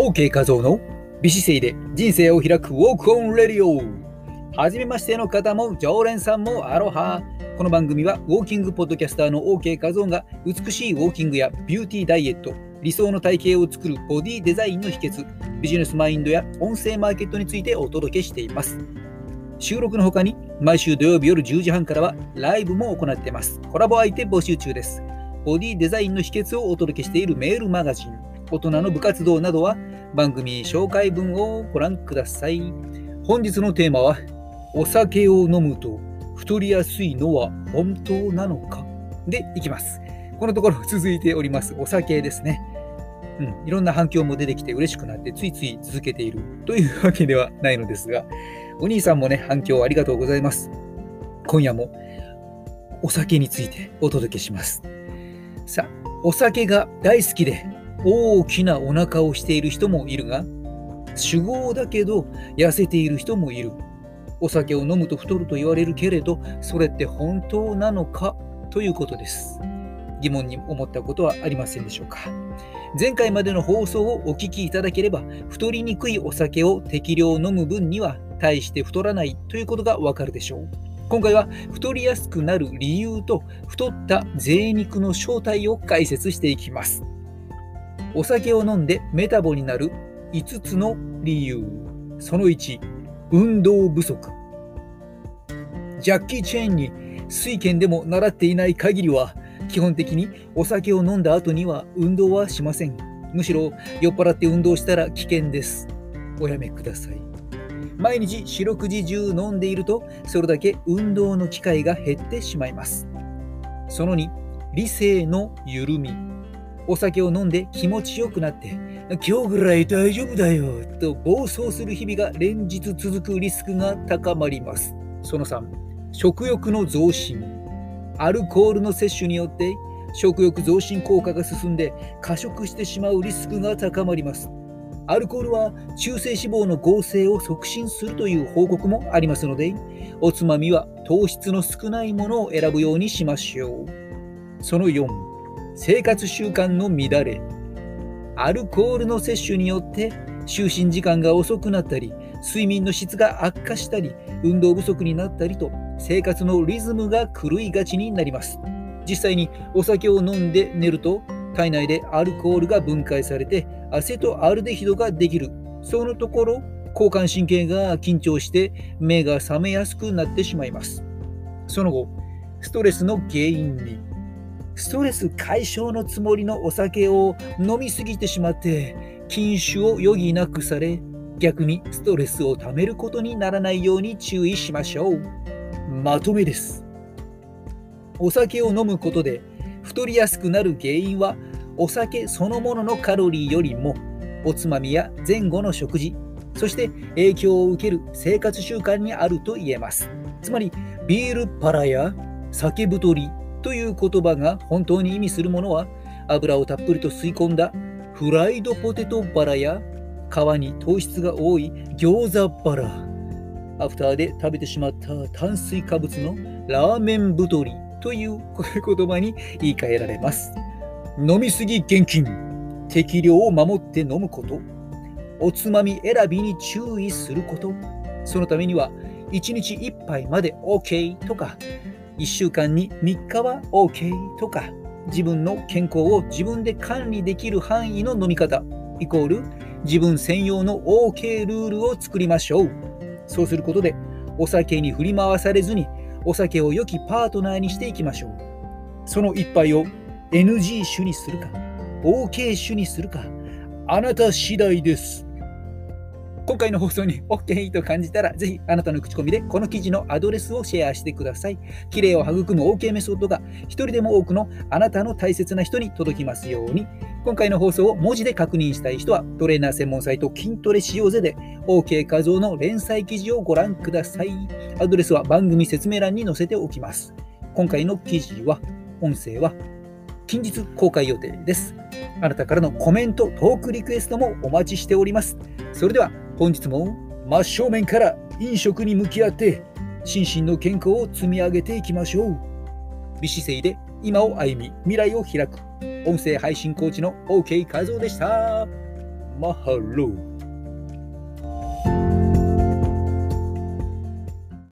OK 画像の？美姿勢で人生を開くウォークオンレディオ。はじめましての方も常連さんもアロハ。この番組はウォーキングポッドキャスターの OK 画像が美しいウォーキングやビューティーダイエット理想の体型を作るボディデザインの秘訣ビジネスマインドや音声マーケットについてお届けしています。収録の他に毎週土曜日夜10時半からはライブも行っています。コラボ相手募集中です。ボディデザインの秘訣をお届けしているメールマガジン。大人の部活動などは番組紹介文をご覧ください。本日のテーマは、お酒を飲むと太りやすいのは本当なのか？でいきます。このところ続いておりますお酒ですね。うん、いろんな反響も出てきて嬉しくなってついつい続けているというわけではないのですが、お兄さんもね、反響ありがとうございます。今夜もお酒についてお届けします。さあ、お酒が大好きで大きなお腹をしている人もいるが、酒豪だけど痩せている人もいる。お酒を飲むと太ると言われるけれど、それって本当なのかということです。疑問に思ったことはありませんでしょうか。前回までの放送をお聞きいただければ、太りにくいお酒を適量飲む分には大して太らないということがわかるでしょう。今回は太りやすくなる理由と太った贅肉の正体を解説していきます。お酒を飲んでメタボになる5つの理由。その1、運動不足。ジャッキー・チェーンに水拳でも習っていない限りは、基本的にお酒を飲んだ後には運動はしません。むしろ酔っ払って運動したら危険です。おやめください。毎日四六時中飲んでいると、それだけ運動の機会が減ってしまいます。その2、理性の緩み。お酒を飲んで気持ちよくなって、今日ぐらい大丈夫だよと暴走する日々が連日続くリスクが高まります。その3、食欲の増進。アルコールの摂取によって食欲増進効果が進んで過食してしまうリスクが高まります。アルコールは中性脂肪の合成を促進するという報告もありますので、おつまみは糖質の少ないものを選ぶようにしましょう。その4、生活習慣の乱れアルコールの摂取によって就寝時間が遅くなったり睡眠の質が悪化したり運動不足になったりと生活のリズムが狂いがちになります。実際にお酒を飲んで寝ると体内でアルコールが分解されてアセトアルデヒドができる。そのところ交感神経が緊張して目が覚めやすくなってしまいます。その後ストレスの原因にストレス解消のつもりのお酒を飲みすぎてしまって禁酒を余儀なくされ逆にストレスをためることにならないように注意しましょう。まとめです。お酒を飲むことで太りやすくなる原因はお酒そのもののカロリーよりもおつまみや前後の食事そして影響を受ける生活習慣にあると言えます。つまりビールパラや酒太りという言葉が本当に意味するものは油をたっぷりと吸い込んだフライドポテトバラや皮に糖質が多い餃子バラ。アフターで食べてしまった炭水化物のラーメン太りという言葉に言い換えられます。飲みすぎ厳禁。適量を守って飲むこと。おつまみ選びに注意すること。そのためには1日1杯まで OK とか1週間に3日は OK とか自分の健康を自分で管理できる範囲の飲み方イコール自分専用の OK ルールを作りましょう。そうすることでお酒に振り回されずにお酒を良きパートナーにしていきましょう。その一杯を NG 種にするか OK 種にするかあなた次第です。今回の放送に OK と感じたら、ぜひあなたの口コミでこの記事のアドレスをシェアしてください。綺麗を育む OK メソッドが一人でも多くのあなたの大切な人に届きますように。今回の放送を文字で確認したい人は、トレーナー専門サイト筋トレしようぜで OK 画像の連載記事をご覧ください。アドレスは番組説明欄に載せておきます。今回の記事は、音声は近日公開予定です。あなたからのコメント、トークリクエストもお待ちしております。それでは本日も真正面から飲食に向き合って心身の健康を積み上げていきましょう。美姿勢で今を歩み未来を開く。音声配信コーチの OK 和夫でした。マハロー。